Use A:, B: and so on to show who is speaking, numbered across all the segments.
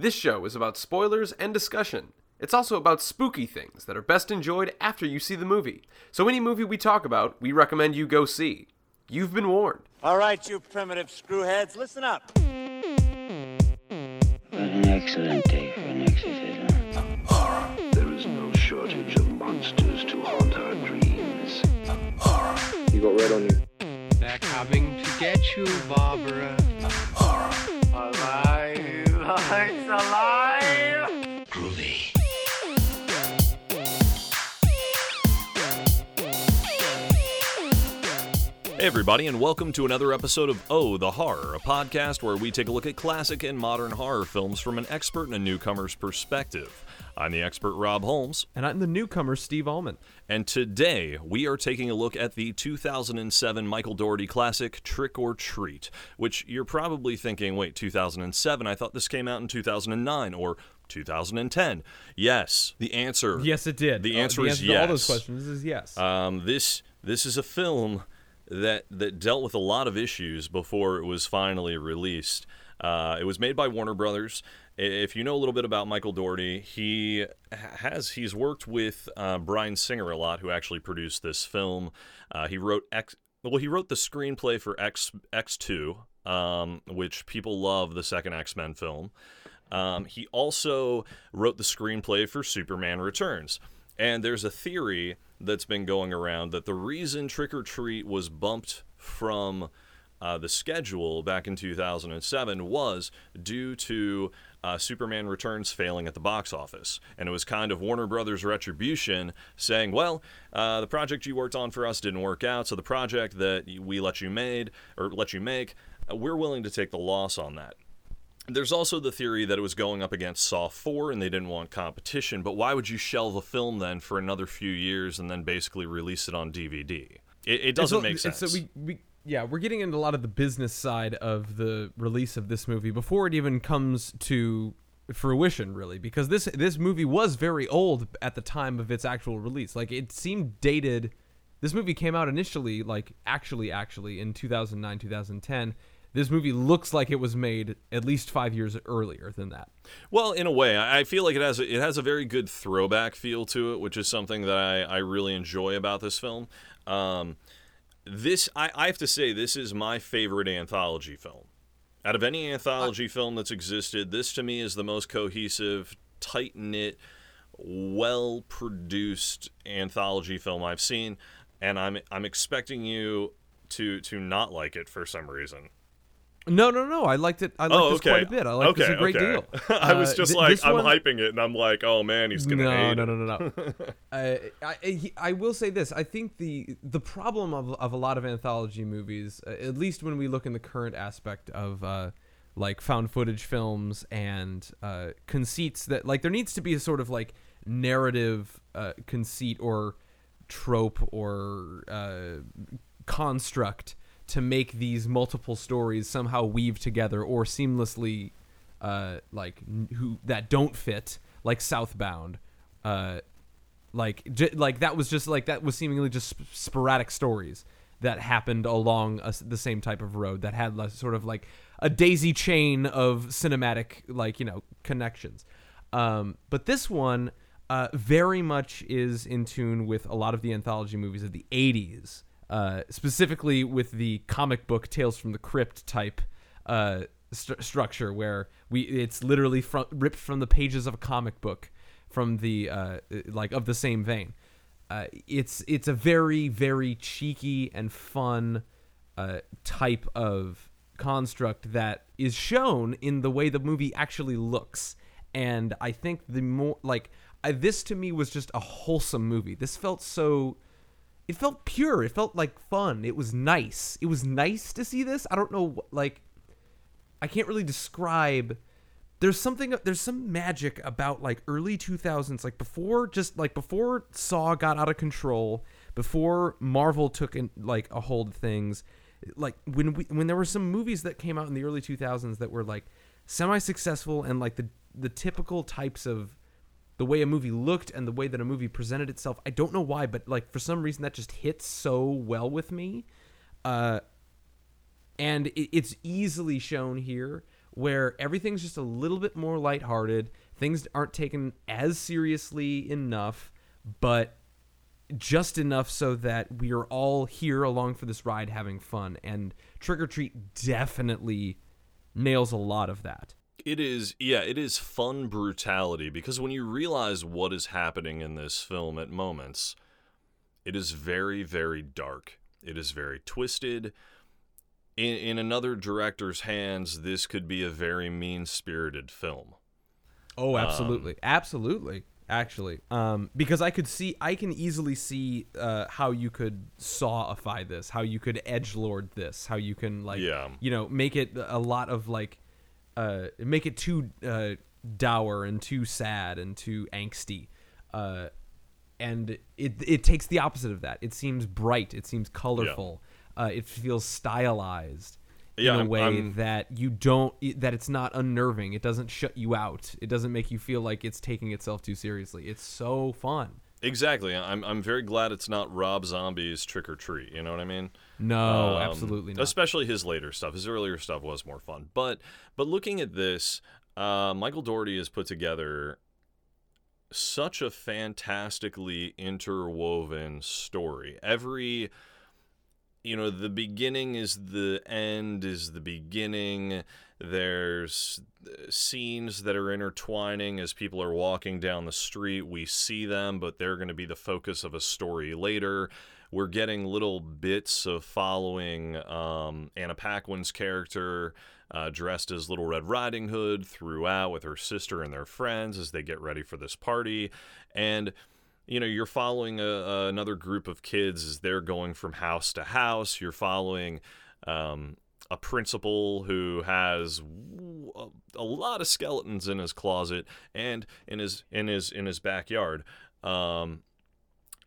A: This show is about spoilers and discussion. It's also about spooky things that are best enjoyed after you see the movie. So, any movie we talk about, we recommend you go see. You've been warned.
B: All right, you primitive screwheads, listen up.
C: What an excellent day for an exorcism. Horror.
D: There is no shortage of monsters to haunt our dreams. Horror.
E: You got red on you.
F: They're coming to get you, Barbara. Horror.
B: Alive! It's alive!
D: Groovy.
G: Hey, everybody, and welcome to another episode of Oh, the Horror, a podcast where we take a look at classic and modern horror films from an expert and a newcomer's perspective. I'm the expert Rob Holmes,
H: And I'm the newcomer, Steve Allman.
G: and today we are taking a look at the 2007 Michael Dougherty classic Trick or Treat, which you're probably thinking, wait, 2007? I thought this came out in 2009 or 2010. Yes, the answer.
H: Yes, it did.
G: The
H: Uh,
G: answer is
H: yes. to all those questions is yes.
G: Um, this this is a film that that dealt with a lot of issues before it was finally released. Uh, it was made by Warner Brothers. If you know a little bit about Michael Dougherty, he has he's worked with uh, Bryan Singer a lot, who actually produced this film. Uh, he wrote X. Well, he wrote the screenplay for X X two, um, which people love the second X Men film. Um, he also wrote the screenplay for Superman Returns. And there's a theory that's been going around that the reason Trick or Treat was bumped from uh, the schedule back in 2007 was due to uh, Superman Returns failing at the box office. And it was kind of Warner Brothers' retribution saying, well, uh, the project you worked on for us didn't work out, so the project that we let you made or let you make, uh, we're willing to take the loss on that. There's also the theory that it was going up against Saw 4 and they didn't want competition, but why would you shelve a film then for another few years and then basically release it on DVD? It, it doesn't
H: So-
G: make sense.
H: So we, we, yeah, we're getting into a lot of the business side of the release of this movie before it even comes to fruition, really, because this this movie was very old at the time of its actual release. Like it seemed dated. This movie came out initially, like actually, actually in 2009, 2010. This movie looks like it was made at least five years earlier than that.
G: Well, in a way, I feel like it has a, it has a very good throwback feel to it, which is something that I, I really enjoy about this film. Um, this I, I have to say, this is my favorite anthology film. Out of any anthology uh, film that's existed, this to me is the most cohesive, tight knit, well produced anthology film I've seen, and I'm I'm expecting you to to not like it for some reason.
H: No, no, no. I liked it. I liked
G: Oh,
H: this quite a bit. I like
G: okay,
H: this a great
G: okay.
H: deal.
G: I was
H: Uh,
G: just
H: th-
G: like, I'm
H: one-
G: hyping it, and I'm like, oh man, he's gonna
H: no,
G: hate
H: no, no, no, no, uh, I, I, I will say this: I think the the problem of, of a lot of anthology movies, uh, at least when we look in the current aspect of uh, like found footage films and uh, conceits, that like there needs to be a sort of like narrative uh, conceit or trope or uh, construct to make these multiple stories somehow weave together or seamlessly uh, like who that don't fit like southbound uh, like j- like that was just like that was seemingly just sp- sporadic stories that happened along a the same type of road that had like, sort of like a daisy chain of cinematic like you know connections. Um, but this one uh, very much is in tune with a lot of the anthology movies of the 80s uh, specifically with the comic book tales from the crypt type uh, st- structure where we it's literally fro- ripped from the pages of a comic book from the uh, like of the same vein. Uh, it's it's a very very cheeky and fun uh, type of construct that is shown in the way the movie actually looks, and I think the more like I, this to me was just a wholesome movie. This felt so it felt pure. It felt like fun. It was nice. It was nice to see this. I don't know, like, I can't really describe. There's something. There's some magic about like early 2000s, like before, just like before Saw got out of control, before Marvel took in like a hold of things. Like when we when there were some movies that came out in the early 2000s that were like semi-successful and like the the typical types of the way a movie looked and the way that a movie presented itself. I don't know why, but like for some reason that just hits so well with me. Uh, and it, it's easily shown here where everything's just a little bit more lighthearted. Things aren't taken as seriously enough, but just enough so that we are all here along for this ride having fun. And Trick or Treat definitely nails a lot of that.
G: It is, yeah, it is fun brutality because when you realize what is happening in this film at moments, it is very, very dark. It is very twisted. In, in another director's hands, this could be a very mean spirited film.
H: Oh, absolutely, absolutely. Actually, um, because I could see, I can easily see uh, how you could sawify this, how you could edge lord this, how you can like,
G: Yeah.
H: you know, make it a lot of like, uh, make it too uh, dour and too sad and too angsty, uh, and it it takes the opposite of that. It seems bright, it seems colorful, uh, it feels stylized
G: Yeah,
H: in a
G: I'm-
H: way
G: I'm-
H: that you don't that it's not unnerving. It doesn't shut you out. It doesn't make you feel like it's taking itself too seriously. It's so fun
G: Exactly. I'm, I'm very glad it's not Rob Zombie's Trick or Treat. You know what I mean?
H: no
G: Um,
H: absolutely not
G: Especially his later stuff. His earlier stuff was more fun. But but looking at this, uh, Michael Dougherty has put together such a fantastically interwoven story. Every you know, the beginning is the end is the beginning. There's uh, scenes that are intertwining as people are walking down the street. We see them, but they're going to be the focus of a story later. We're getting little bits of following um, Anna Paquin's character uh, dressed as Little Red Riding Hood throughout with her sister and their friends as they get ready for this party. And you know you're following a, a, another group of kids as they're going from house to house. You're following um, a principal who has a lot of skeletons in his closet and in his in his in his backyard. Um,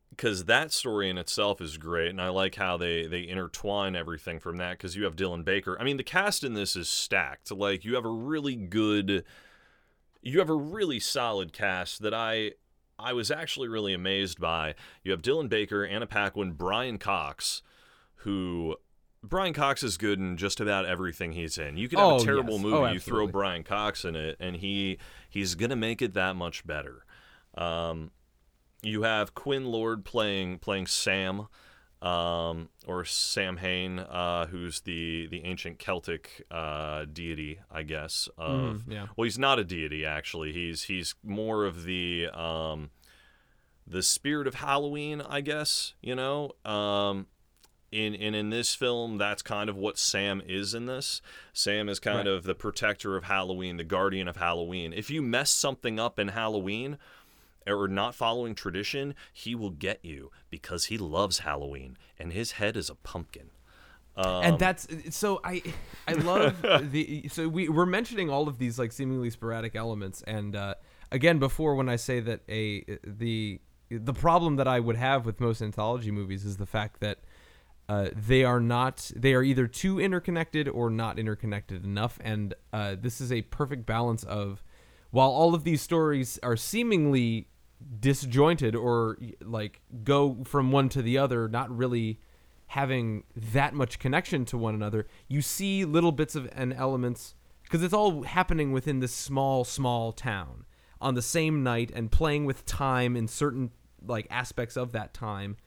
G: because that story in itself is great and i like how they they intertwine everything from that because you have dylan baker. I mean the cast in this is stacked. Like you have a really good you have a really solid cast that i I was actually really amazed by. You have Dylan Baker, Anna Paquin, Brian Cox, who Brian Cox is good in just about everything he's in. You could have
H: Oh,
G: a terrible
H: yes.
G: movie,
H: Oh,
G: you throw. Brian Cox in it, and he he's gonna make it that much better. Um, you have Quinn Lord playing playing Sam, um, or Sam Hain, uh, who's the the ancient Celtic uh, deity, I guess. Of
H: Mm, yeah.
G: well, he's not a deity actually. He's he's more of the um, the spirit of Halloween, I guess. You know, um, in in in this film, that's kind of what Sam is in this. Sam is kind
H: Right.
G: of the protector of Halloween, the guardian of Halloween. If you mess something up in Halloween. Or not following tradition, he will get you because he loves Halloween and his head is a pumpkin. Um,
H: and that's so I I love the so we we're mentioning all of these like seemingly sporadic elements and uh, again before when I say that a the the problem that I would have with most anthology movies is the fact that uh, they are not they are either too interconnected or not interconnected enough and uh, this is a perfect balance of while all of these stories are seemingly disjointed or like go from one to the other not really having that much connection to one another you see little bits of and elements because it's all happening within this small small town on the same night and playing with time in certain like aspects of that time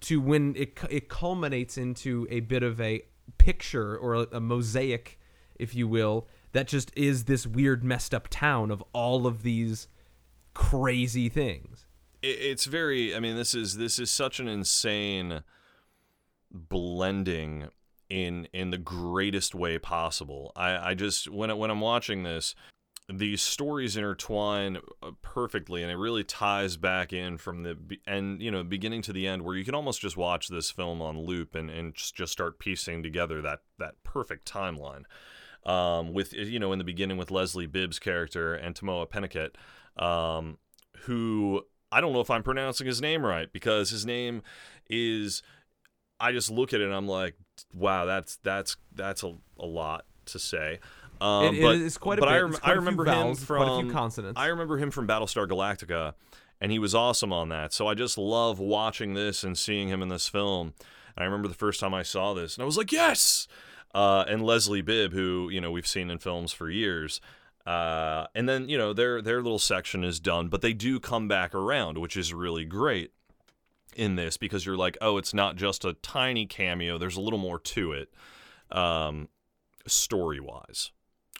H: to when it it culminates into a bit of a picture or a, a mosaic, if you will, that just is this weird messed up town of all of these crazy things.
G: it's very i mean this is this is such an insane blending in in the greatest way possible i i just when I, when i'm watching this these stories intertwine uh, perfectly and it really ties back in from the and you know beginning to the end where you can almost just watch this film on loop and and just start piecing together that that perfect timeline um, with you know in the beginning with Leslie Bibb's character and Tahmoh Penikett, um, who I don't know if I'm pronouncing his name right because his name is I just look at it and I'm like, wow, that's that's that's a, a lot to say. Um,
H: It-
G: but,
H: is quite a
G: but I,
H: bit.
G: rem-
H: It's
G: I
H: a few
G: remember
H: vowels,
G: him
H: quite a
G: from
H: few consonants.
G: I remember him from Battlestar Galactica, and he was awesome on that. So I just love watching this and seeing him in this film. And I remember the first time I saw this, and I was like, yes. uh, and Leslie Bibb, who you know we've seen in films for years. Uh, and then you know their their little section is done, but they do come back around, which is really great in this because you're like, oh, it's not just a tiny cameo. There's a little more to it, um, story wise.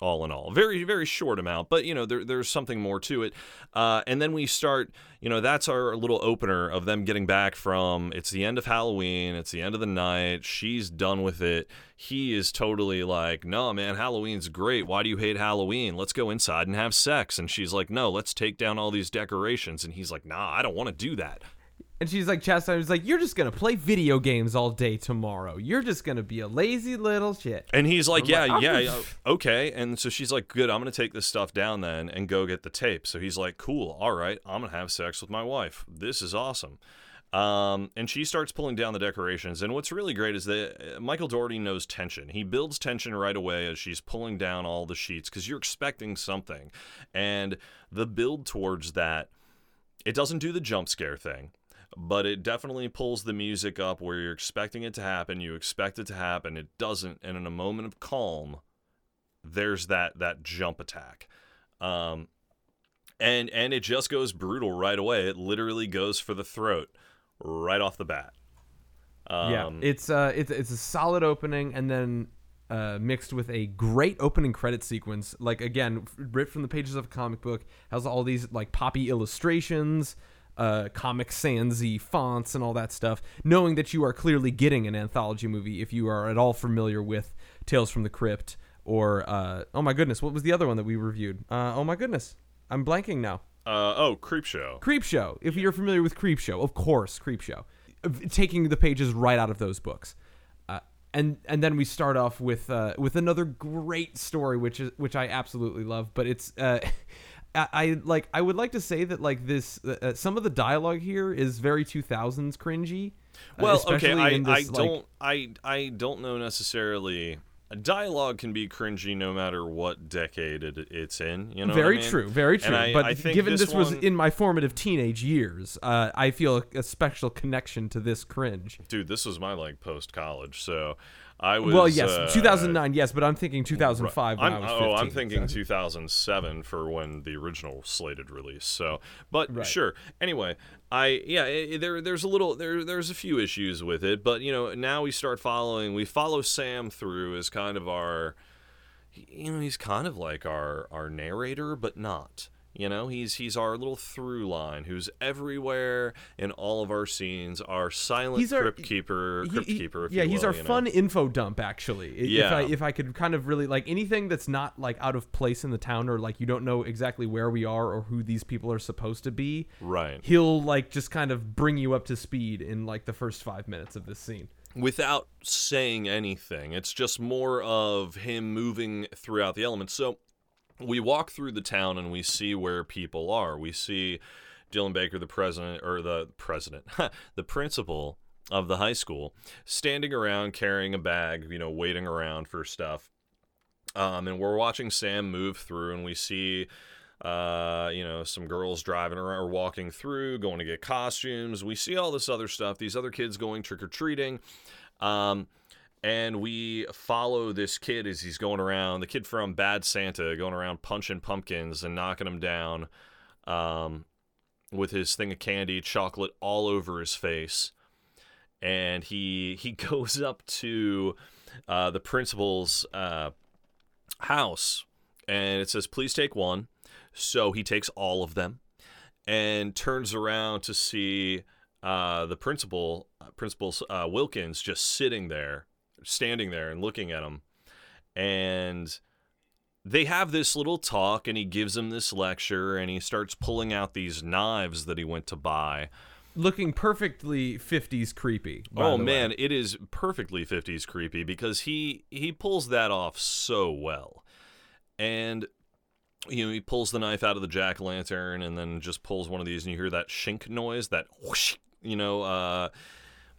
G: All in all, very very short amount, but you know there, there's something more to it. Uh, and then we start, you know, that's our little opener of them getting back from. It's the end of Halloween. It's the end of the night. She's done with it. He is totally like, no, man, Halloween's great. Why do you hate Halloween? Let's go inside and have sex. And she's like, no, let's take down all these decorations. And he's like, nah, I don't want to do that.
H: And she's like, chastising. He's like, you're just gonna play video games all day tomorrow. You're just gonna be a lazy little shit.
G: And he's like,
H: I'm
G: yeah,
H: like,
G: yeah, yeah, okay. And so she's like, good, I'm going to take this stuff down then and go get the tape. So he's like, cool, all right, I'm going to have sex with my wife. This is awesome. Um, and she starts pulling down the decorations. And what's really great is that uh, Michael Dougherty knows tension. He builds tension right away as she's pulling down all the sheets because you're expecting something. And the build towards that, it doesn't do the jump scare thing but it definitely pulls the music up where you're expecting it to happen you expect it to happen it doesn't and in a moment of calm there's that that jump attack um and and it just goes brutal right away it literally goes for the throat right off the bat um,
H: yeah, it's uh, it's it's a solid opening, and then uh, mixed with a great opening credit sequence. Like again, ripped from the pages of a comic book, has all these like poppy illustrations, uh, Comic Sansy fonts, and all that stuff. Knowing that you are clearly getting an anthology movie, if you are at all familiar with Tales from the Crypt or uh, oh my goodness, what was the other one that we reviewed? Uh, oh my goodness, I'm blanking now.
G: uh oh creep show
H: Creep Show. If you're familiar with Creep Show, of course, Creep Show. Taking the pages right out of those books, uh, and and then we start off with uh, with another great story, which is which I absolutely love. But it's uh, I, I like I would like to say that like this uh, uh, some of the dialogue here is very 2000s cringy. uh,
G: well okay
H: especially
G: i, I
H: this, like-
G: don't i i don't know necessarily dialogue can be cringy no matter what decade it, it's in you know what I
H: very
G: mean?
H: true, very true.
G: I-
H: but
G: I
H: given this, was
G: one-
H: in my formative teenage years, uh, I feel a, a special connection to this cringe.
G: dude this was my like post college so i was
H: well, yes,
G: uh,
H: 2009, yes, but I'm thinking 2005 when
G: I'm,
H: I was
G: oh, I'm thinking
H: so-
G: 2007 for when the original slated release. So, but
H: Right.
G: sure. Anyway, I yeah, i there there's a little there there's a few issues with it, but you know now we start following we follow Sam through as kind of our, you know he's kind of like our our narrator, but not. You know, he's he's our little through line who's everywhere in all of our scenes. Our silent
H: He's our-
G: crypt keeper,
H: He-
G: crypt
H: he-
G: keeper.
H: Yeah, he's
G: will,
H: our
G: you know.
H: fun info dump. Actually, I- if
G: Yeah.
H: I if I could kind of really like anything that's not like out of place in the town or like you don't know exactly where we are or who these people are supposed to be,
G: Right.
H: he'll like just kind of bring you up to speed in like the first five minutes of this scene.
G: without saying anything. It's just more of him moving throughout the elements. So we walk through the town and we see where people are. We see Dylan Baker, the president, or the president, the principal of the high school, standing around carrying a bag, you know, waiting around for stuff. Um, and we're watching Sam move through, and we see, uh, you know, some girls driving around or walking through, going to get costumes. We see all this other stuff. These other kids going trick or treating. Um, and we follow this kid as he's going around, the kid from Bad Santa, going around punching pumpkins and knocking them down um, with his thing of candy, chocolate all over his face. And he he goes up to uh, the principal's uh, house, and it says, "Please take one." So he takes all of them, and turns around to see uh, the principal, uh, Principal uh, Wilkins, just sitting there, standing there, and looking at him, and they have this little talk, and he gives him this lecture, and he starts pulling out these knives that he went to buy.
H: Looking perfectly 50s creepy.
G: oh
H: the way.
G: man, it is perfectly 50s creepy because he he pulls that off so well. And you know, he pulls the knife out of the jack o' lantern and then just pulls one of these and you hear that shink noise, that whoosh, you know, uh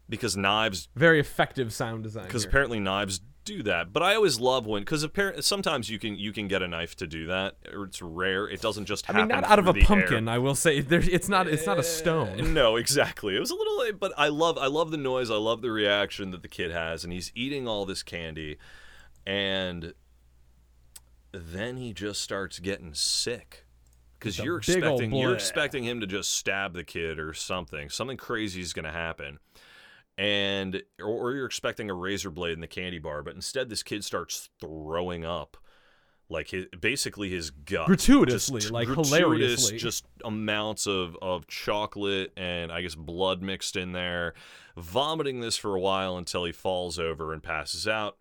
G: because knives
H: Very effective sound design.
G: because apparently knives do that. But I always love when because apparently sometimes you can you can get a knife to do that. Or it's rare. It doesn't just
H: I
G: happen.
H: mean, not out of a
G: the air.
H: pumpkin. I will say, there, it's not. It's not a eh, stone.
G: No, exactly. It was a little, but I love, I love the noise. I love the reaction that the kid has, and he's eating all this candy. and then he just starts getting sick because you're expecting you're expecting him to just stab the kid or something. Something crazy is going to happen. And or, or you're expecting a razor blade in the candy bar, but instead this kid starts throwing up like his, basically his gut
H: Gratuitously,
G: Just
H: like
G: gratuitous,
H: hilariously.
G: just amounts of of chocolate and I guess blood mixed in there, vomiting this for a while until he falls over and passes out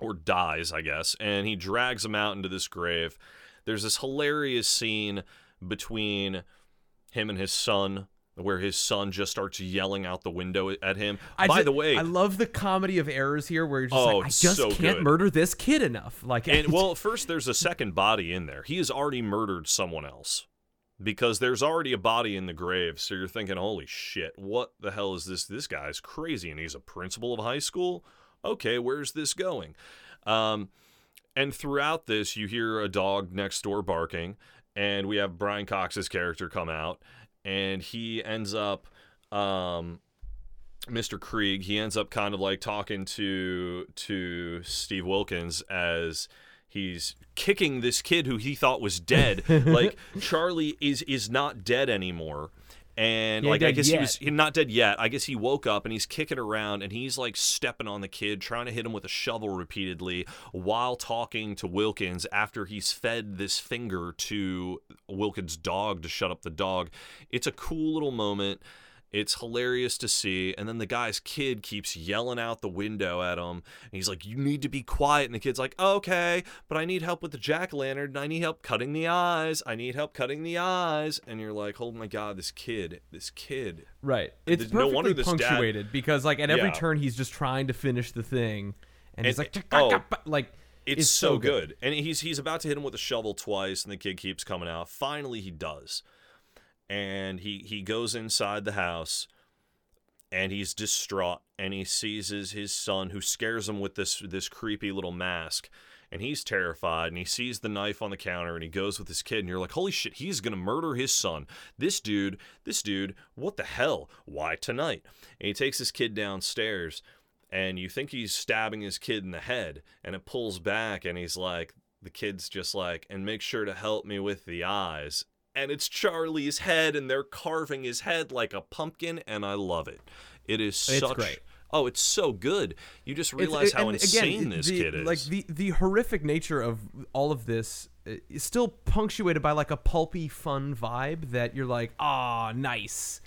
G: or dies, I guess, and he drags him out into this grave. There's this hilarious scene between him and his son where his son just starts yelling out the window at him.
H: I
G: By
H: ju-
G: the way,
H: I love the comedy of errors here, where you're just
G: Oh,
H: like, I just
G: so
H: can't
G: good.
H: murder this kid enough. Like,
G: and well, first there's a second body in there. He has already murdered someone else because there's already a body in the grave. So you're thinking, holy shit, what the hell is this? This guy's crazy, and he's a principal of high school. Okay, where's this going? Um, and throughout this, you hear a dog next door barking, and we have Brian Cox's character come out, and he ends up. Um, Mr. Kreeg, he ends up kind of like talking to to Steve Wilkins as he's kicking this kid who he thought was dead. like Charlie is is not dead anymore. And
H: ain't
G: like I guess he was he, not dead yet. I guess he woke up and he's kicking around and he's like stepping on the kid, trying to hit him with a shovel repeatedly while talking to Wilkins after he's fed this finger to Wilkins' dog to shut up the dog. It's a cool little moment. It's hilarious to see. And then the guy's kid keeps yelling out the window at him. And he's like, You need to be quiet. And the kid's like, Okay, but I need help with the jack o' lantern. I need help cutting the eyes. I need help cutting the eyes. And you're like, Oh my God, this kid, this kid.
H: right, it's
G: There's no
H: perfectly
G: wonder this dad-
H: punctuated because, like, at every
G: Yeah.
H: turn, he's just trying to finish the thing, and, he's like,
G: oh,
H: like,
G: It's, so, good. And he's he's about to hit him with a shovel twice, and the kid keeps coming out. Finally, he does, and he he goes inside the house, and he's distraught, and he seizes his son, who scares him with this this creepy little mask. And he's terrified, and he sees the knife on the counter, and he goes with his kid, and you're like, "Holy shit, he's gonna murder his son!" This dude, this dude, what the hell? Why tonight? And he takes his kid downstairs, and you think he's stabbing his kid in the head and it pulls back and he's like the kid's just like and make sure to help me with the eyes and it's charlie's head and they're carving his head like a pumpkin and i love it it is
H: It's
G: such
H: great.
G: oh it's so good you just realize how
H: and
G: insane
H: again,
G: this
H: the,
G: kid is
H: Like the the horrific nature of all of this uh, is still punctuated by like a pulpy, fun vibe that you're like, ah, nice.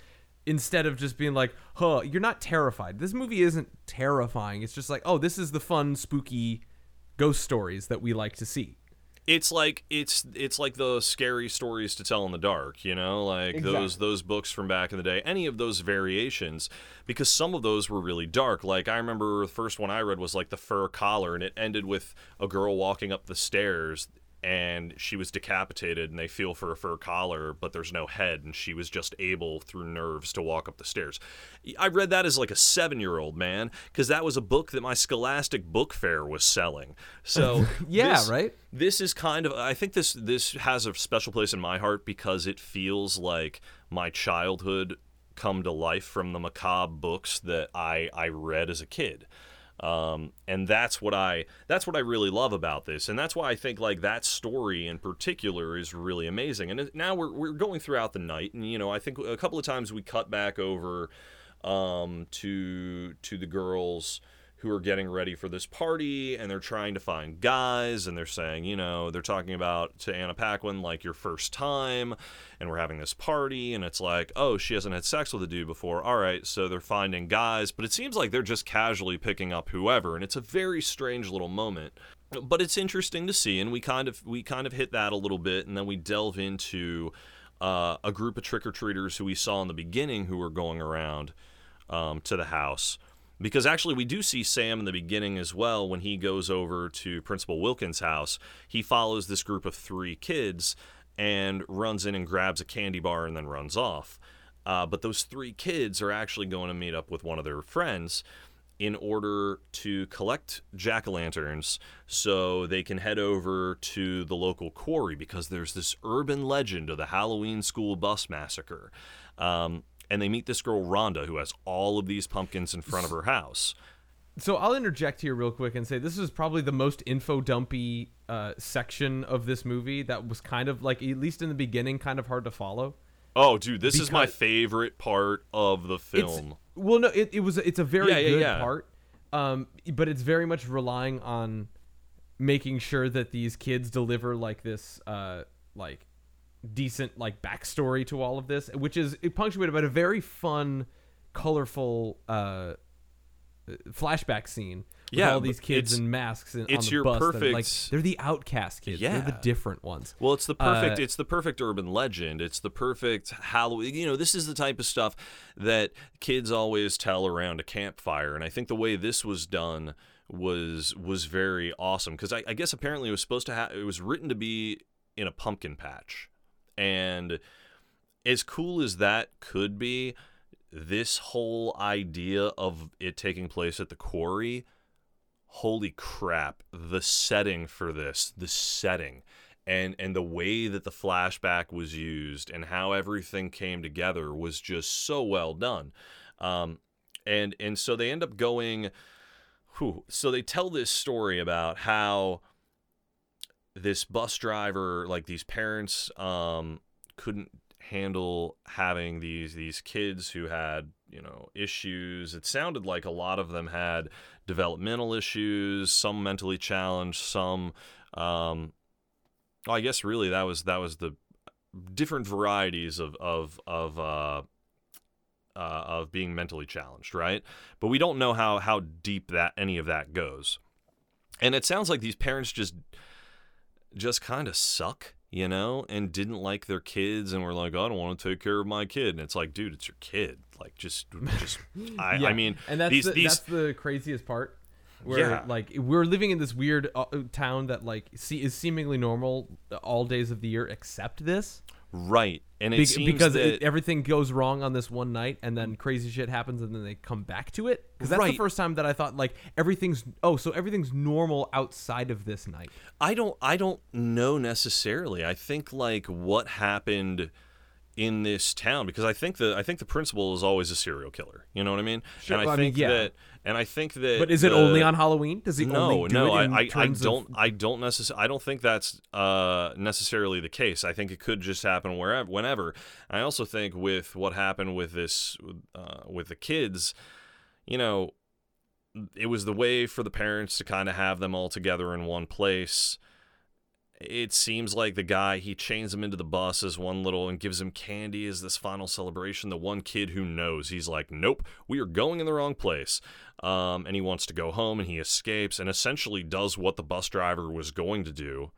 H: Instead of just being like, huh, you're not terrified. This movie isn't terrifying. It's just like, oh, this is the fun, spooky ghost stories that we like to see.
G: It's like it's it's like the scary stories to tell in the dark you know? Like those those books from back in the day any of those variations because some of those were really dark. Like i remember the first one i read was like the fur collar and it ended with a girl walking up the stairs and she was decapitated and they feel for a fur collar but there's no head and she was just able through nerves to walk up the stairs. I read that as like a seven year old man because that was a book that my scholastic book fair was selling. So
H: Yeah,
G: this-
H: right?
G: this is kind of i think this this has a special place in my heart because it feels like my childhood come to life from the macabre books that i i read as a kid um, and that's what I that's what I really love about this, and that's why I think like that story in particular is really amazing. And now we're we're going throughout the night, and you know I think a couple of times we cut back over um, to to the girls who are getting ready for this party and they're trying to find guys and they're saying, you know, they're talking about to Anna Paquin like your first time and we're having this party and it's like, oh, she hasn't had sex with a dude before. All right, so they're finding guys, but it seems like they're just casually picking up whoever and it's a very strange little moment. But it's interesting to see and we kind of we kind of hit that a little bit and then we delve into uh, a group of trick or treaters who we saw in the beginning who were going around um, to the house. Because actually, we do see Sam in the beginning as well when he goes over to Principal Wilkins' house. He follows this group of three kids and runs in and grabs a candy bar and then runs off. Uh, but those three kids are actually going to meet up with one of their friends in order to collect jack o' lanterns so they can head over to the local quarry because there's this urban legend of the Halloween school bus massacre. Um, and they meet this girl, Rhonda, who has all of these pumpkins in front of her house.
H: So I'll interject here real quick and say this is probably the most info dumpy uh, section of this movie that was kind of like at least in the beginning kind of hard to follow.
G: Oh, dude, this is my favorite part of the film.
H: well, no, it, it was it's a very
G: Yeah, yeah,
H: good
G: yeah.
H: part, um, but it's very much relying on making sure that these kids deliver like this, uh, like decent like backstory to all of this, which is punctuated by a very fun, colorful uh, flashback scene. With
G: Yeah,
H: all these kids in masks and
G: it's
H: on the
G: your
H: bus. that like
G: perfect-
H: they're the outcast kids. Yeah, they're the different ones.
G: Well, it's the perfect.
H: Uh,
G: it's the perfect urban legend. It's the perfect Halloween. You know, this is the type of stuff that kids always tell around a campfire, and I think the way this was done was was very awesome because I, I guess apparently it was supposed to have. It was written to be in a pumpkin patch, and as cool as that could be, this whole idea of it taking place at the quarry holy crap the setting for this the setting and and the way that the flashback was used and how everything came together was just so well done. Um and and so they end up going whew, so they tell this story about how this bus driver like these parents um couldn't handle having these these kids who had you know issues it sounded like a lot of them had developmental issues some mentally challenged some um i guess really that was that was the different varieties of of of uh uh, of being mentally challenged, right? But we don't know how how deep that any of that goes. And it sounds like these parents just just kind of suck, you know, and didn't like their kids and were like, I don't want to take care of my kid. And it's like, dude, it's your kid. Like, just, just, I,
H: Yeah,
G: I mean,
H: and that's
G: these,
H: the,
G: these,
H: that's the craziest part. Where
G: Yeah.
H: like we're living in this weird uh, town that like see, is seemingly normal all days of the year except this,
G: right. And it
H: Be-
G: seems
H: because
G: that,
H: it, everything goes wrong on this one night, and then crazy shit happens, and then they come back to it. Because that's the first time that I thought like everything's oh, so everything's normal outside of this night.
G: I don't I don't know necessarily. I think like what happened in this town because I think the I think the principal is always a serial killer. You know what I mean?
H: Sure,
G: And I
H: I mean,
G: think
H: yeah.
G: that and I think that
H: But is it
G: the-
H: only on Halloween? Does he
G: no,
H: only do
G: no, I, I, I
H: of-
G: don't, I don't necessarily, I don't think that's uh, necessarily the case. I think it could just happen wherever, whenever. I also think with what happened with this, uh, with the kids, you know, it was the way for the parents to kind of have them all together in one place. It seems like the guy he chains him into the bus as one little and gives him candy as this final celebration. The one kid who knows he's like, nope, we are going in the wrong place, um, and he wants to go home and he escapes and essentially does what the bus driver was going to do.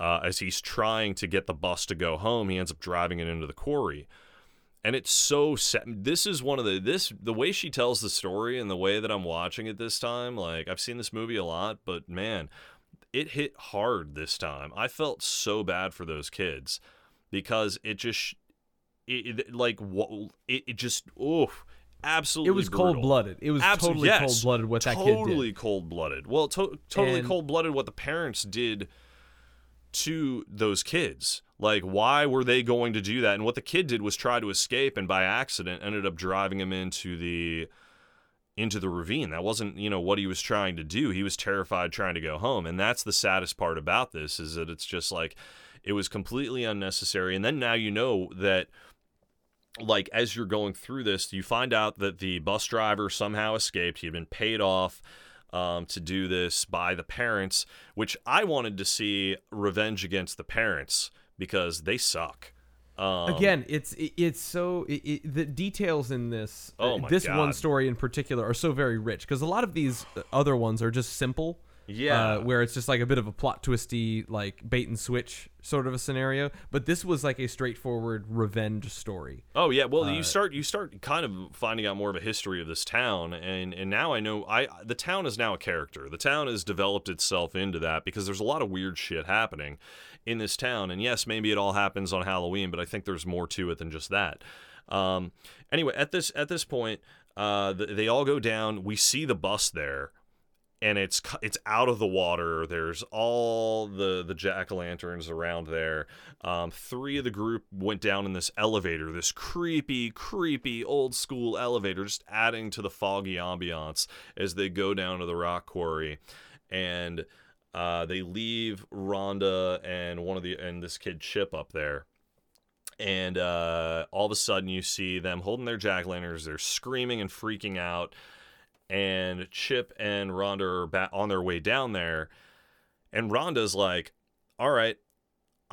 G: Uh, as he's trying to get the bus to go home, he ends up driving it into the quarry and it's so set this is one of the this the way she tells the story and the way that i'm watching it this time like i've seen this movie a lot but man it hit hard this time i felt so bad for those kids because it just it, it like what it, it just oof absolutely
H: It was cold blooded. It was totally
G: yes,
H: cold blooded what that kid did.
G: totally cold blooded. Well, to- totally
H: And-
G: cold blooded what the parents did to those kids. Like, why were they going to do that? And what the kid did was try to escape, and by accident ended up driving him into the into the ravine. That wasn't, you know, what he was trying to do. He was terrified trying to go home, and that's the saddest part about this is that it's just like it was completely unnecessary. And then now you know that like as you're going through this, you find out that the bus driver somehow escaped. He had been paid off um, to do this by the parents, which I wanted to see revenge against the parents because they suck. Um,
H: Again, it's it, it's so it, it, the details in this
G: Oh
H: uh,
G: my
H: this one story in particular are so very rich because a lot of these uh, other ones are just simple.
G: Yeah.
H: uh, where it's just like a bit of a plot twisty, like bait and switch sort of a scenario. But this was like a straightforward revenge story.
G: Oh yeah, well
H: Uh,
G: you start you start kind of finding out more of a history of this town, and and now I know I the town is now a character. The town has developed itself into that because there's a lot of weird shit happening in this town, and yes, maybe it all happens on Halloween, but I think there's more to it than just that. Um, anyway, at this at this point, uh, th- they all go down. We see the bus there, and it's it's out of the water. There's all the the jack o' lanterns around there. Um, three of the group went down in this elevator, this creepy, creepy old school elevator, just adding to the foggy ambiance as they go down to the rock quarry, and uh, they leave Rhonda and one of the and this kid Chip up there. And uh, all of a sudden you see them holding their jack lanterns. They're screaming and freaking out, and Chip and Rhonda are ba- on their way down there, and Rhonda's like, "All right."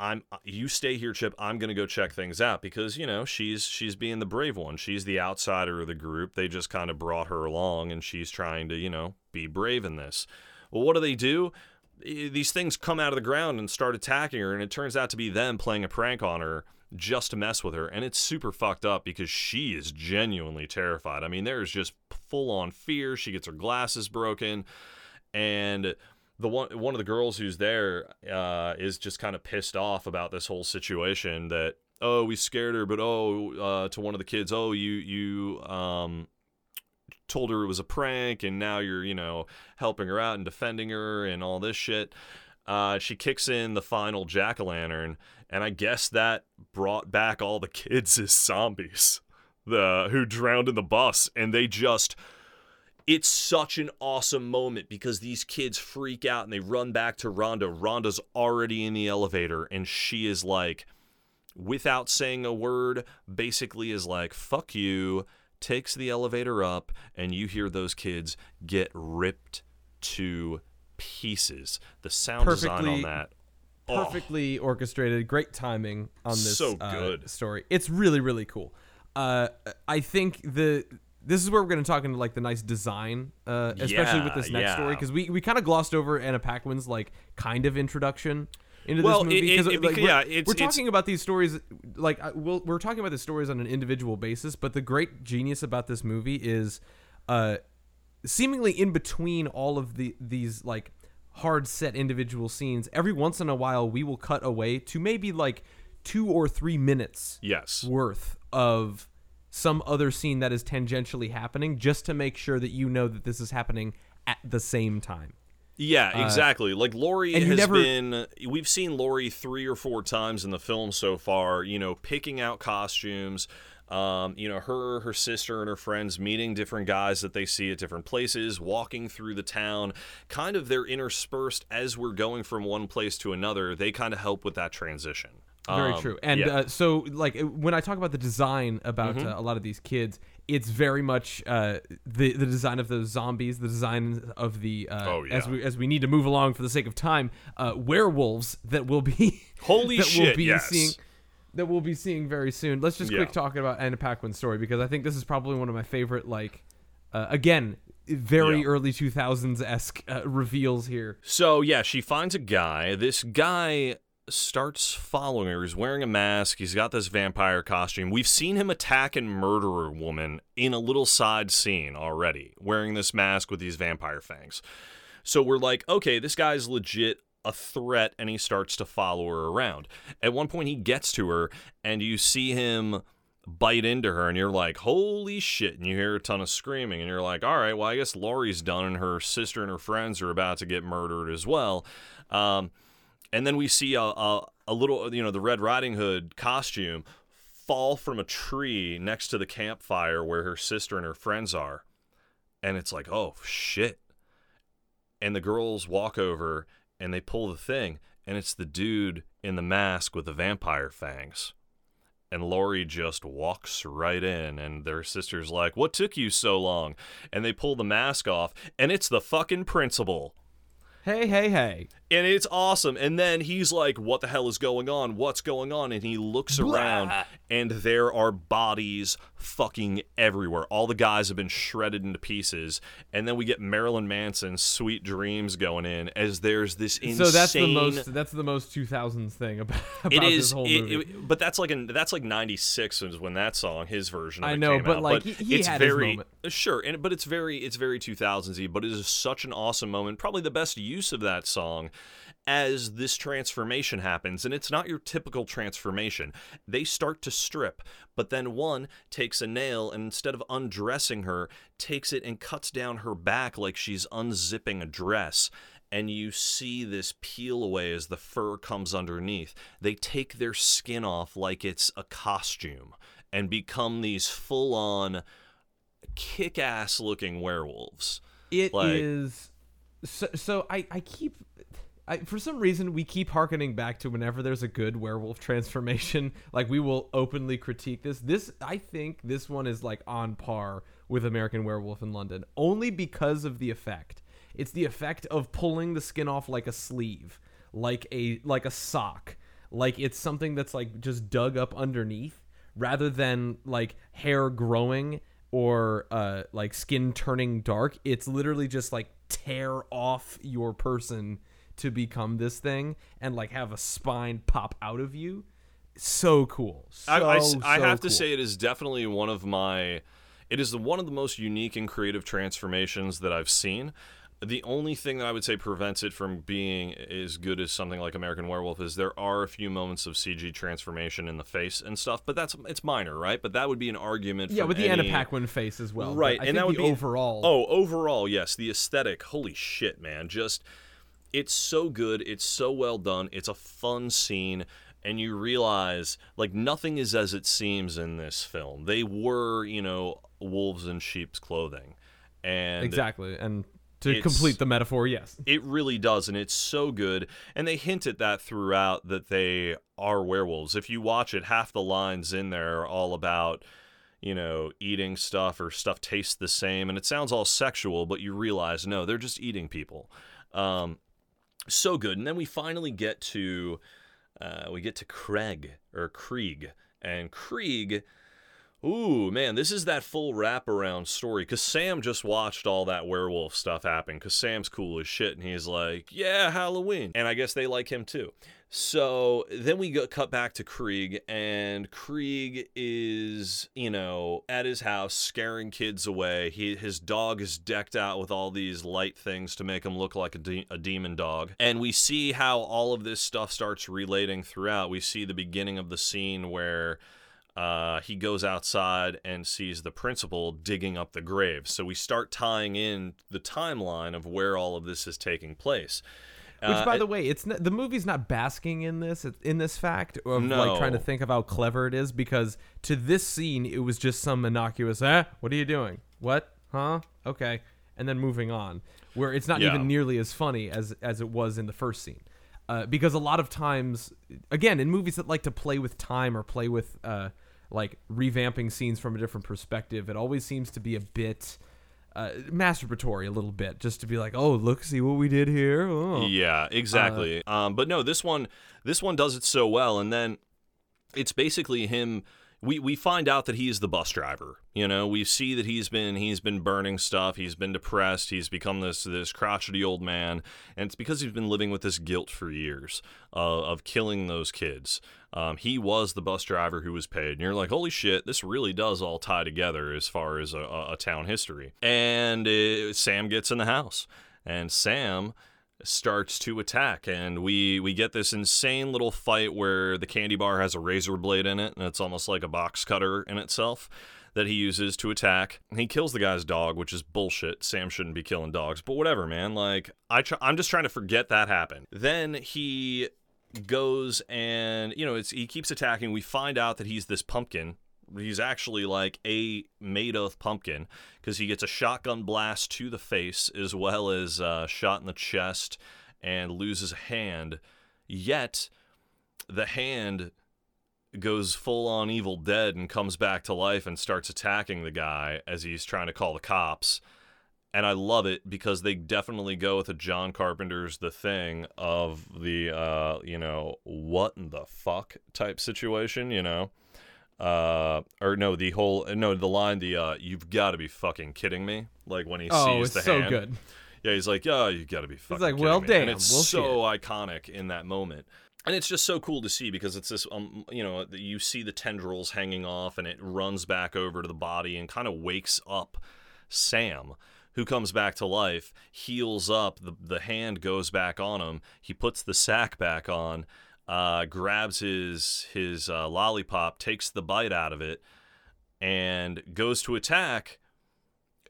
G: I'm you stay here Chip. I'm going to go check things out. Because you know she's she's being the brave one. She's the outsider of the group. They just kind of brought her along and she's trying to you know be brave in this. Well what do they do these things come out of the ground and start attacking her and it turns out to be them playing a prank on her just to mess with her and it's super fucked up because she is genuinely terrified. I mean there's just full on fear. She gets her glasses broken and the one one of the girls who's there uh, is just kind of pissed off about this whole situation that oh we scared her but oh uh, to one of the kids oh you you um told her it was a prank and now you're you know helping her out and defending her and all this shit uh, she kicks in the final jack-o'-lantern and i guess that brought back all the kids as zombies the who drowned in the bus and they just it's such an awesome moment because these kids freak out and they run back to Rhonda. Rhonda's already in the elevator and she is like, without saying a word, basically is like, fuck you, takes the elevator up, and you hear those kids get ripped to pieces. The sound design on
H: Perfectly-
G: that. oh,
H: perfectly orchestrated, great timing on this
G: So
H: uh, story. It's really really cool. Uh, I think the this is where we're going to talk into like the nice design, uh, especially with this next story because we, we kind of glossed over Anna Paquin's like kind of introduction into
G: Well,
H: this movie
G: it- it-
H: like,
G: it-
H: we're,
G: yeah,
H: we're
G: it's-
H: talking about these stories like we'll, we're talking about the stories on an individual basis, but the great genius about this movie is uh, seemingly in between all of the these like hard set individual scenes every once in a while we will cut away to maybe like two or three minutes
G: Yes.
H: worth of some other scene that is tangentially happening just to make sure that you know that this is happening at the same time
G: Yeah, exactly. like Laurie
H: Uh, and you
G: has
H: never-
G: been we've seen Laurie 3 or 4 times in the film so far, you know, picking out costumes, um, you know, her, her sister and her friends meeting different guys that they see at different places, walking through the town, kind of they're interspersed as we're going from one place to another. They kind of help with that transition.
H: Very
G: Um,
H: true. And
G: yeah. Mm-hmm.
H: uh, so, like, when I talk about the design about uh, a lot of these kids, it's very much uh, the the design of those zombies, the design of the uh,
G: Oh, yeah.
H: as we as we need to move along for the sake of time, uh, werewolves that will be
G: Holy
H: that we'll be
G: yes.
H: seeing that we'll be seeing very soon. Let's just
G: Yeah.
H: quick talk about Anna Paquin's story because I think this is probably one of my favorite, like, uh, again, very
G: Yeah.
H: early two thousands esque uh, reveals here.
G: So yeah, she finds a guy. This guy starts following her. He's wearing a mask. He's got this vampire costume. We've seen him attack and murder a woman in a little side scene already, wearing this mask with these vampire fangs. So we're like, okay, this guy's legit a threat, and he starts to follow her around. At one point, he gets to her, and you see him bite into her, and you're like, holy shit. And you hear a ton of screaming, and you're like, all right, well, I guess Laurie's done, and her sister and her friends are about to get murdered as well. Um, and then we see a, a, a little, you know, the Red Riding Hood costume fall from a tree next to the campfire where her sister and her friends are. And it's like, oh, shit. And the girls walk over and they pull the thing, and it's the dude in the mask with the vampire fangs. And Laurie just walks right in, and their sister's like, What took you so long? And they pull the mask off, and it's the fucking principal
H: Hey, hey, hey!
G: And it's awesome. And then he's like, "What the hell is going on? What's going on?" And he looks around, and there are bodies fucking everywhere. All the guys have been shredded into pieces. And then we get Marilyn Manson's "Sweet Dreams" going in as there's this insane.
H: So that's the most that's the most two thousands thing about, about
G: It
H: this whole movie.
G: it- but that's like an that's like '96 was when that song, his version. Of
H: I know, but,
G: out.
H: like, he- he
G: it's
H: had his
G: very
H: moment.
G: sure, and but it's very it's very 2000s y. But it is such an awesome moment, probably the best use of that song. As this transformation happens, and it's not your typical transformation. They start to strip, but then one takes a nail and instead of undressing her, takes it and cuts down her back like she's unzipping a dress. And you see this peel away as the fur comes underneath. They take their skin off like it's a costume and become these full on kick ass looking werewolves.
H: It
G: Like-
H: is so, so I, I keep I, for some reason we keep harkening back to whenever there's a good werewolf transformation like we will openly critique this. This i think this one is like on par with american werewolf in london only because of the effect. It's the effect of pulling the skin off like a sleeve like a like a sock like it's something that's like just dug up underneath rather than like hair growing or uh like skin turning dark. It's literally just like tear off your person to become this thing and like have a spine pop out of you so cool so,
G: I, I s- I
H: so
G: have to say it is definitely one of my it is the, one of the most unique and creative transformations that I've seen. The only thing that I would say prevents it from being as good as something like American Werewolf is there are a few moments of CG transformation in the face and stuff, but that's it's minor, right? But that would be an argument.
H: yeah with the
G: any,
H: Anna Paquin face as well
G: right? And that would be
H: overall
G: Oh, overall, yes, the aesthetic. Holy shit, man! Just it's so good. It's so well done. It's a fun scene. And you realize, like, nothing is as it seems in this film. They were, you know, wolves in sheep's clothing. And
H: exactly and to complete the metaphor yes
G: it really does, and it's so good. And they hint at that throughout that they are werewolves. If you watch it, half the lines in there are all about, you know, eating stuff or stuff tastes the same, and it sounds all sexual, but you realize no, they're just eating people. Um, so good. And then we finally get to, uh, we get to Craig or Kreeg, and Kreeg. Ooh, man, this is that full wraparound story. Because Sam just watched all that werewolf stuff happen. Because Sam's cool as shit. And he's like, yeah, Halloween. And I guess they like him too. So then we go cut back to Kreeg. And Kreeg is, you know, at his house scaring kids away. He, his dog is decked out with all these light things to make him look like a, de- a demon dog. And we see how all of this stuff starts relating throughout. We see the beginning of the scene where uh, he goes outside and sees the principal digging up the grave. So we start tying in the timeline of where all of this is taking place.
H: Which,
G: Uh,
H: by
G: it-
H: the way, it's not, the movie's not basking in this in this fact of
G: No.
H: like trying to think of how clever it is because to this scene it was just some innocuous. Eh, what are you doing? What? Huh? Okay, and then moving on, where it's not
G: Yeah.
H: even nearly as funny as as it was in the first scene. Uh, because a lot of times, again, in movies that like to play with time or play with uh, like revamping scenes from a different perspective, it always seems to be a bit uh, masturbatory, a little bit, just to be like, oh, look, see what we did here. Oh.
G: Yeah, exactly. um, but no, this one, this one does it so well, and then it's basically him. We, we find out that he's the bus driver. You know, we see that he's been he's been burning stuff. He's been depressed. He's become this this crotchety old man, and it's because he's been living with this guilt for years uh, of killing those kids. Um, he was the bus driver who was paid, and you're like, holy shit, this really does all tie together as far as a, a, town history. And uh, Sam gets in the house, and Sam starts to attack and we we get this insane little fight where the candy bar has a razor blade in it and it's almost like a box cutter in itself that he uses to attack. He kills the guy's dog, which is bullshit. Sam shouldn't be killing dogs, but whatever, man. Like I try, I'm just trying to forget that happened. Then he goes and you know it's he keeps attacking. We find out that he's this pumpkin he's actually like a made of pumpkin because he gets a shotgun blast to the face as well as a shot in the chest and loses a hand. Yet the hand goes full on Evil Dead and comes back to life and starts attacking the guy as he's trying to call the cops. And I love it because they definitely go with a John Carpenter's The Thing of the, uh, you know, what in the fuck type situation, you know? Uh or no the whole no the line the uh you've got to be fucking kidding me like when he
H: Oh,
G: sees
H: it's
G: the
H: so
G: hand
H: good.
G: yeah he's like oh you got to be fucking He's
H: like,
G: kidding
H: "Well,
G: me."
H: damn,
G: and it's
H: well,
G: so iconic in that moment and it's just so cool to see because it's this um you know you see the tendrils hanging off and it runs back over to the body and kind of wakes up Sam who comes back to life, heals up, the, the hand goes back on him, he puts the sack back on, uh, grabs his, his uh, lollipop, takes the bite out of it, and goes to attack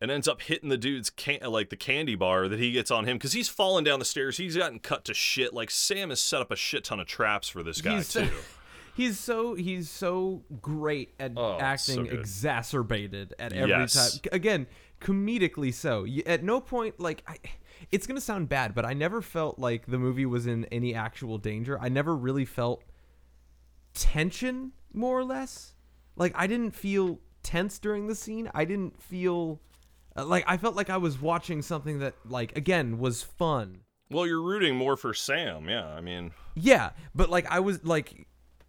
G: and ends up hitting the dude's can- like the candy bar that he gets on him because he's falling down the stairs. He's gotten cut to shit. Like Sam has set up a shit ton of traps for this guy
H: He's so-
G: too.
H: He's so he's so great at
G: Oh,
H: acting
G: good.
H: exacerbated at every
G: Yes.
H: time. Again, comedically so. At no point like I, it's gonna sound bad, but I never felt like the movie was in any actual danger. I never really felt tension, more or less. Like I didn't feel tense during the scene. I didn't feel uh, like I felt like I was watching something that like again was fun.
G: Well, you're rooting more for Sam. Yeah, I mean,
H: Yeah, but like I was like,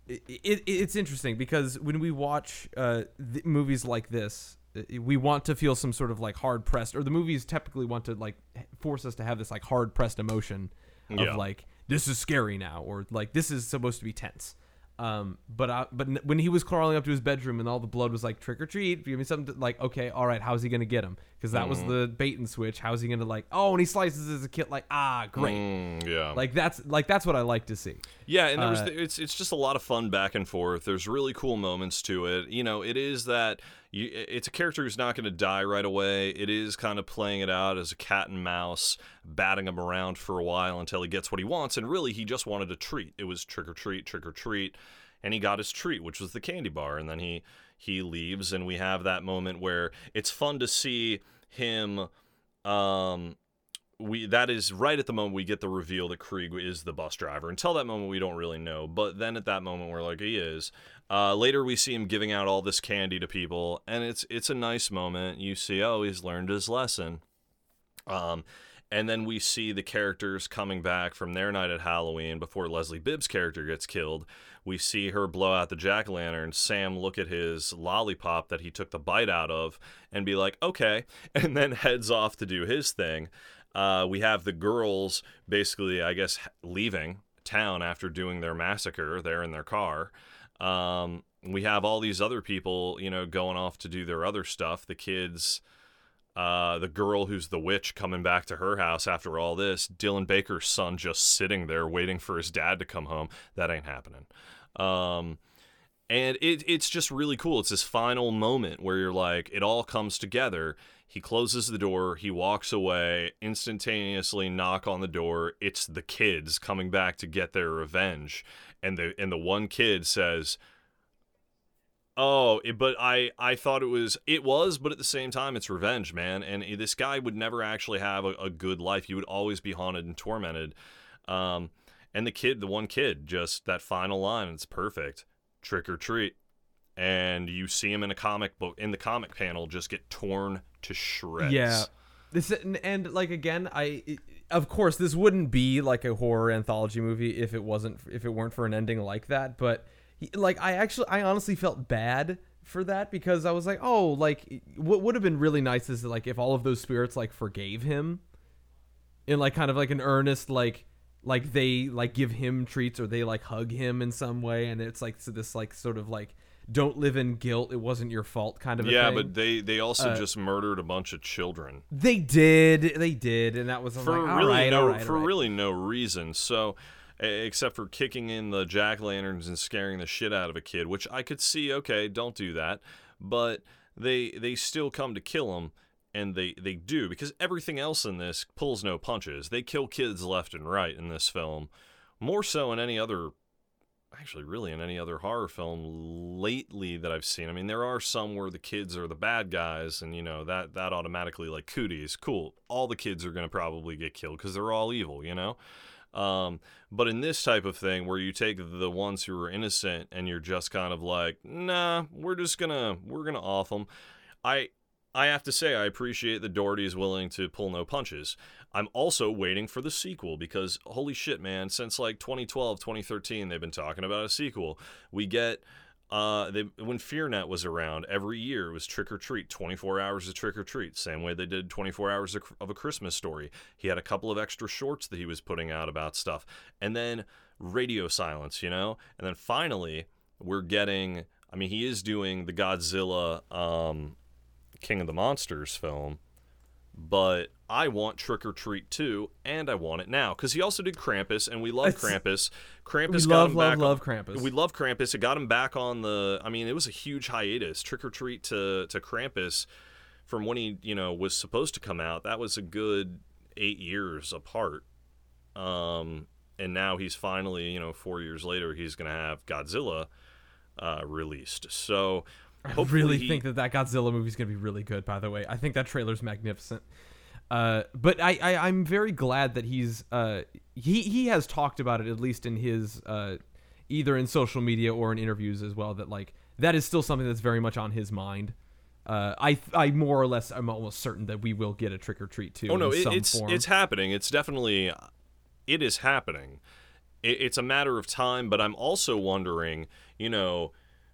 H: it, it, it's interesting because when we watch uh, th- movies like this, we want to feel some sort of like hard pressed, or the movies typically want to like force us to have this like hard pressed emotion of
G: Yeah.
H: like this is scary now, or like this is supposed to be tense. Um, but I, but when he was crawling up to his bedroom and all the blood was like trick or treat, give me something to, like okay, all right, how's he gonna get him? Because that
G: Mm-hmm.
H: was the bait and switch. How's he gonna like? Oh, and he slices as a kid, like ah, great.
G: mm, yeah,
H: Like that's like that's what I like to see.
G: yeah, and there was
H: uh,
G: it's it's just a lot of fun back and forth. There's really cool moments to it. You know, it is that you, it's a character who's not going to die right away. It is kind of playing it out as a cat and mouse, batting him around for a while until he gets what he wants. And really, he just wanted a treat. It was trick or treat, trick or treat, and he got his treat, which was the candy bar. And then he he leaves, and we have that moment where it's fun to see him. Um, we that is right at the moment we get the reveal that Kreeg is the bus driver. Until that moment, we don't really know. But then at that moment, we're like, he is. Uh, later, we see him giving out all this candy to people, and it's it's a nice moment. You see, oh, he's learned his lesson. Um, and then we see the characters coming back from their night at Halloween before Leslie Bibb's character gets killed. We see her blow out the jack o' lantern, Sam look at his lollipop that he took the bite out of, and be like, okay, and then heads off to do his thing. Uh, we have the girls basically, I guess, leaving town after doing their massacre. They're in their car. Um, we have all these other people, you know, going off to do their other stuff. The kids uh, the girl who's the witch coming back to her house after all this, Dylan Baker's son just sitting there waiting for his dad to come home. That ain't happening. Um, and it, it's just really cool. It's this final moment where you're like, it all comes together. He closes the door, he walks away, instantaneously knock on the door. It's the kids coming back to get their revenge. And the and the one kid says, Oh, it, but I I thought it was it was, but at the same time, it's revenge, man. And this guy would never actually have a, a good life. He would always be haunted and tormented. Um, and the kid, the one kid, just that final line, it's perfect. Trick or treat, and you see him in a comic book in the comic panel, just get torn to shreds.
H: Yeah. This and, and like again, I it- of course this wouldn't be like a horror anthology movie if it wasn't if it weren't for an ending like that. But like I actually I honestly felt bad for that because I was like, oh, like what would have been really nice is like if all of those spirits like forgave him in like kind of like an earnest like like they like give him treats or they like hug him in some way and it's like so this like sort of like don't live in guilt it wasn't your fault kind of a
G: Yeah, but they they also
H: Uh,
G: just murdered a bunch of children.
H: They did, they did, and that was
G: for
H: like,
G: really
H: right,
G: no
H: right,
G: for
H: right.
G: really no reason. So, except for kicking in the jack lanterns and scaring the shit out of a kid, which I could see. Okay, don't do that, but they they still come to kill him, and they they do because everything else in this pulls no punches. They kill kids left and right in this film, more so in any other. Actually, really, in any other horror film lately that I've seen. I mean, there are some where the kids are the bad guys, and you know that that automatically like cooties, cool. All the kids are gonna probably get killed because they're all evil, you know. Um, but in this type of thing, where you take the ones who are innocent and you're just kind of like, nah, we're just gonna we're gonna off them. I I have to say I appreciate that Dougherty's willing to pull no punches. I'm also waiting for the sequel because holy shit, man, since like 2012, 2013, they've been talking about a sequel. We get uh, they, when FearNet was around, every year it was trick or treat, 24 hours of trick or treat, same way they did 24 hours of, of a Christmas story. He had a couple of extra shorts that he was putting out about stuff, and then radio silence, you know, and then finally we're getting. I mean, he is doing the Godzilla um, King of the Monsters film, but I want Trick or Treat 2, and I want it now because he also did Krampus, and we love
H: It's-
G: Krampus. Krampus
H: We
G: got
H: love,
G: him
H: love,
G: back
H: love
G: on-
H: Krampus.
G: We love Krampus. It got him back on the. I mean, it was a huge hiatus. Trick or Treat to to Krampus, from when he you know was supposed to come out. That was a good eight years apart. Um, and now he's finally you know four years later he's gonna have Godzilla uh, released. So
H: I really
G: he-
H: think that that Godzilla movie is gonna be really good. By the way, I think that trailer's magnificent. Uh, but I, I I'm very glad that he's uh he he has talked about it at least in his uh either in social media or in interviews as well that like that is still something that's very much on his mind. Uh, I I more or less I'm almost certain that we will get a trick or treat too.
G: Oh no,
H: in
G: it,
H: some
G: it's
H: form.
G: it's happening. It's definitely it is happening. It, it's a matter of time, but I'm also wondering, you know,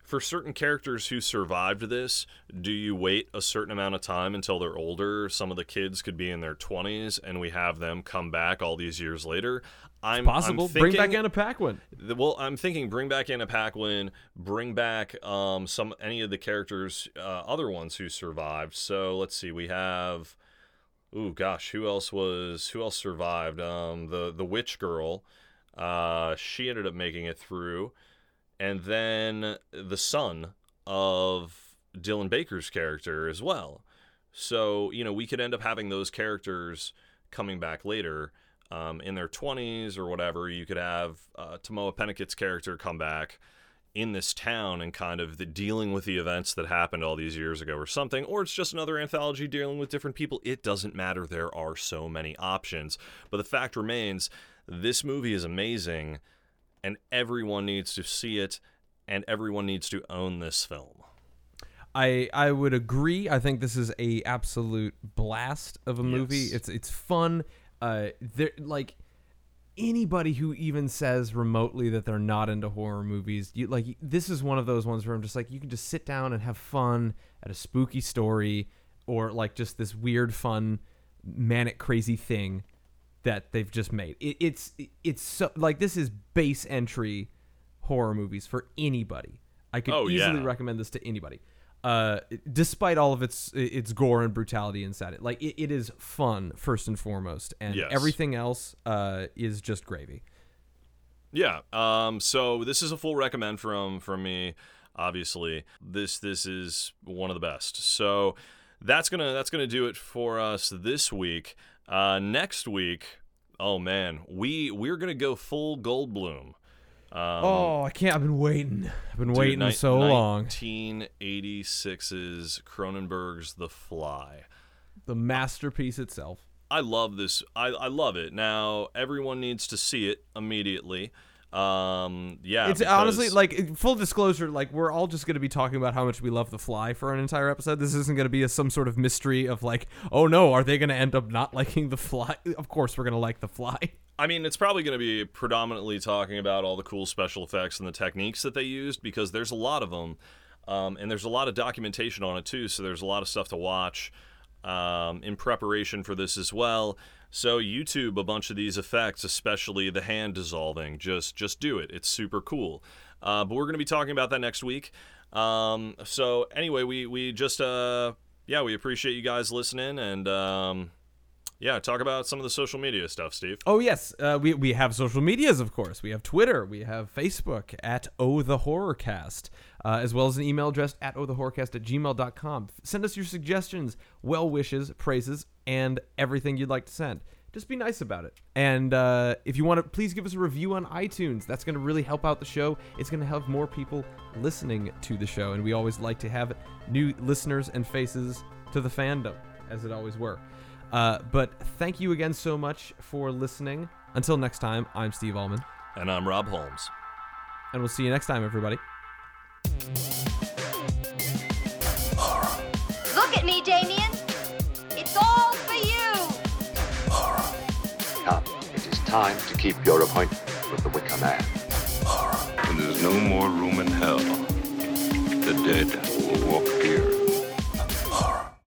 G: for certain characters who survived this, do you wait a certain amount of time until they're older? Some of the kids could be in their 20s, and we have them come back all these years later. I'm
H: possible.
G: I'm
H: Bring back
G: thinking-
H: Anna Paquin.
G: Well, I'm thinking bring back Anna Paquin, bring back um, some any of the characters, uh, other ones who survived. So let's see, we have, ooh gosh, who else was who else survived? Um, the the witch girl, uh, she ended up making it through, and then the son of Dylan Baker's character as well. So you know we could end up having those characters coming back later um, in their 20s or whatever. You could have uh, Tahmoh Penikett's character come back in this town and kind of the dealing with the events that happened all these years ago or something, or it's just another anthology dealing with different people. It doesn't matter. There are so many options. But the fact remains, this movie is amazing, and everyone needs to see it, and everyone needs to own this film.
H: I I would agree. I think this is a absolute blast of a movie.
G: Yes.
H: It's it's fun. Uh, there like anybody who even says remotely that they're not into horror movies, you like this is one of those ones where I'm just like you can just sit down and have fun at a spooky story or like just this weird fun manic crazy thing that they've just made. It, it's it's so like this is base entry horror movies for anybody. I could
G: Oh,
H: easily
G: yeah.
H: recommend this to anybody. Uh, despite all of its its gore and brutality inside it, like it, it is fun first and foremost, and
G: Yes.
H: everything else uh, is just gravy.
G: Yeah. Um, so this is a full recommend from from me. Obviously, this this is one of the best. So that's gonna that's gonna do it for us this week. Uh, next week, oh man, we we're gonna go full Goldblum. Um,
H: oh, I can't! I've been waiting. I've been
G: dude,
H: waiting
G: ni-
H: so long.
G: 1986's Cronenberg's The Fly.
H: The masterpiece itself.
G: I love this. I, I love it. Now everyone needs to see it immediately. Um, yeah,
H: it's honestly like full disclosure. Like we're all just going to be talking about how much we love The Fly for an entire episode. This isn't going to be a, some sort of mystery of like, oh no, are they going to end up not liking The Fly? Of course, we're going to like The Fly.
G: I mean, it's probably going to be predominantly talking about all the cool special effects and the techniques that they used because there's a lot of them, um, and there's a lot of documentation on it too. So there's a lot of stuff to watch um, in preparation for this as well. So YouTube a bunch of these effects, especially the hand dissolving. Just just do it. It's super cool. Uh, but we're going to be talking about that next week. Um, so anyway, we we just uh, yeah, we appreciate you guys listening and. Um, yeah, talk about some of the social media stuff, Steve.
H: Oh yes, uh, we we have social medias, of course. We have Twitter, we have Facebook at Oh the Horrorcast, uh, as well as an email address at Oh the Horrorcast at gmail.com. Send us your suggestions, well wishes, praises, and everything you'd like to send. Just be nice about it. And uh, if you want to, please give us a review on iTunes. That's going to really help out the show. It's going to have more people listening to the show, and we always like to have new listeners and faces to the fandom, as it always were. Uh, but thank you again so much for listening. Until next time, I'm Steve Allman,
G: And I'm Rob Holmes.
H: and we'll see you next time, everybody.
I: Look at me, Damien. It's all for you.
E: Come, it is time to keep your appointment with the Wicker Man.
D: When there's no more room in hell, the dead will walk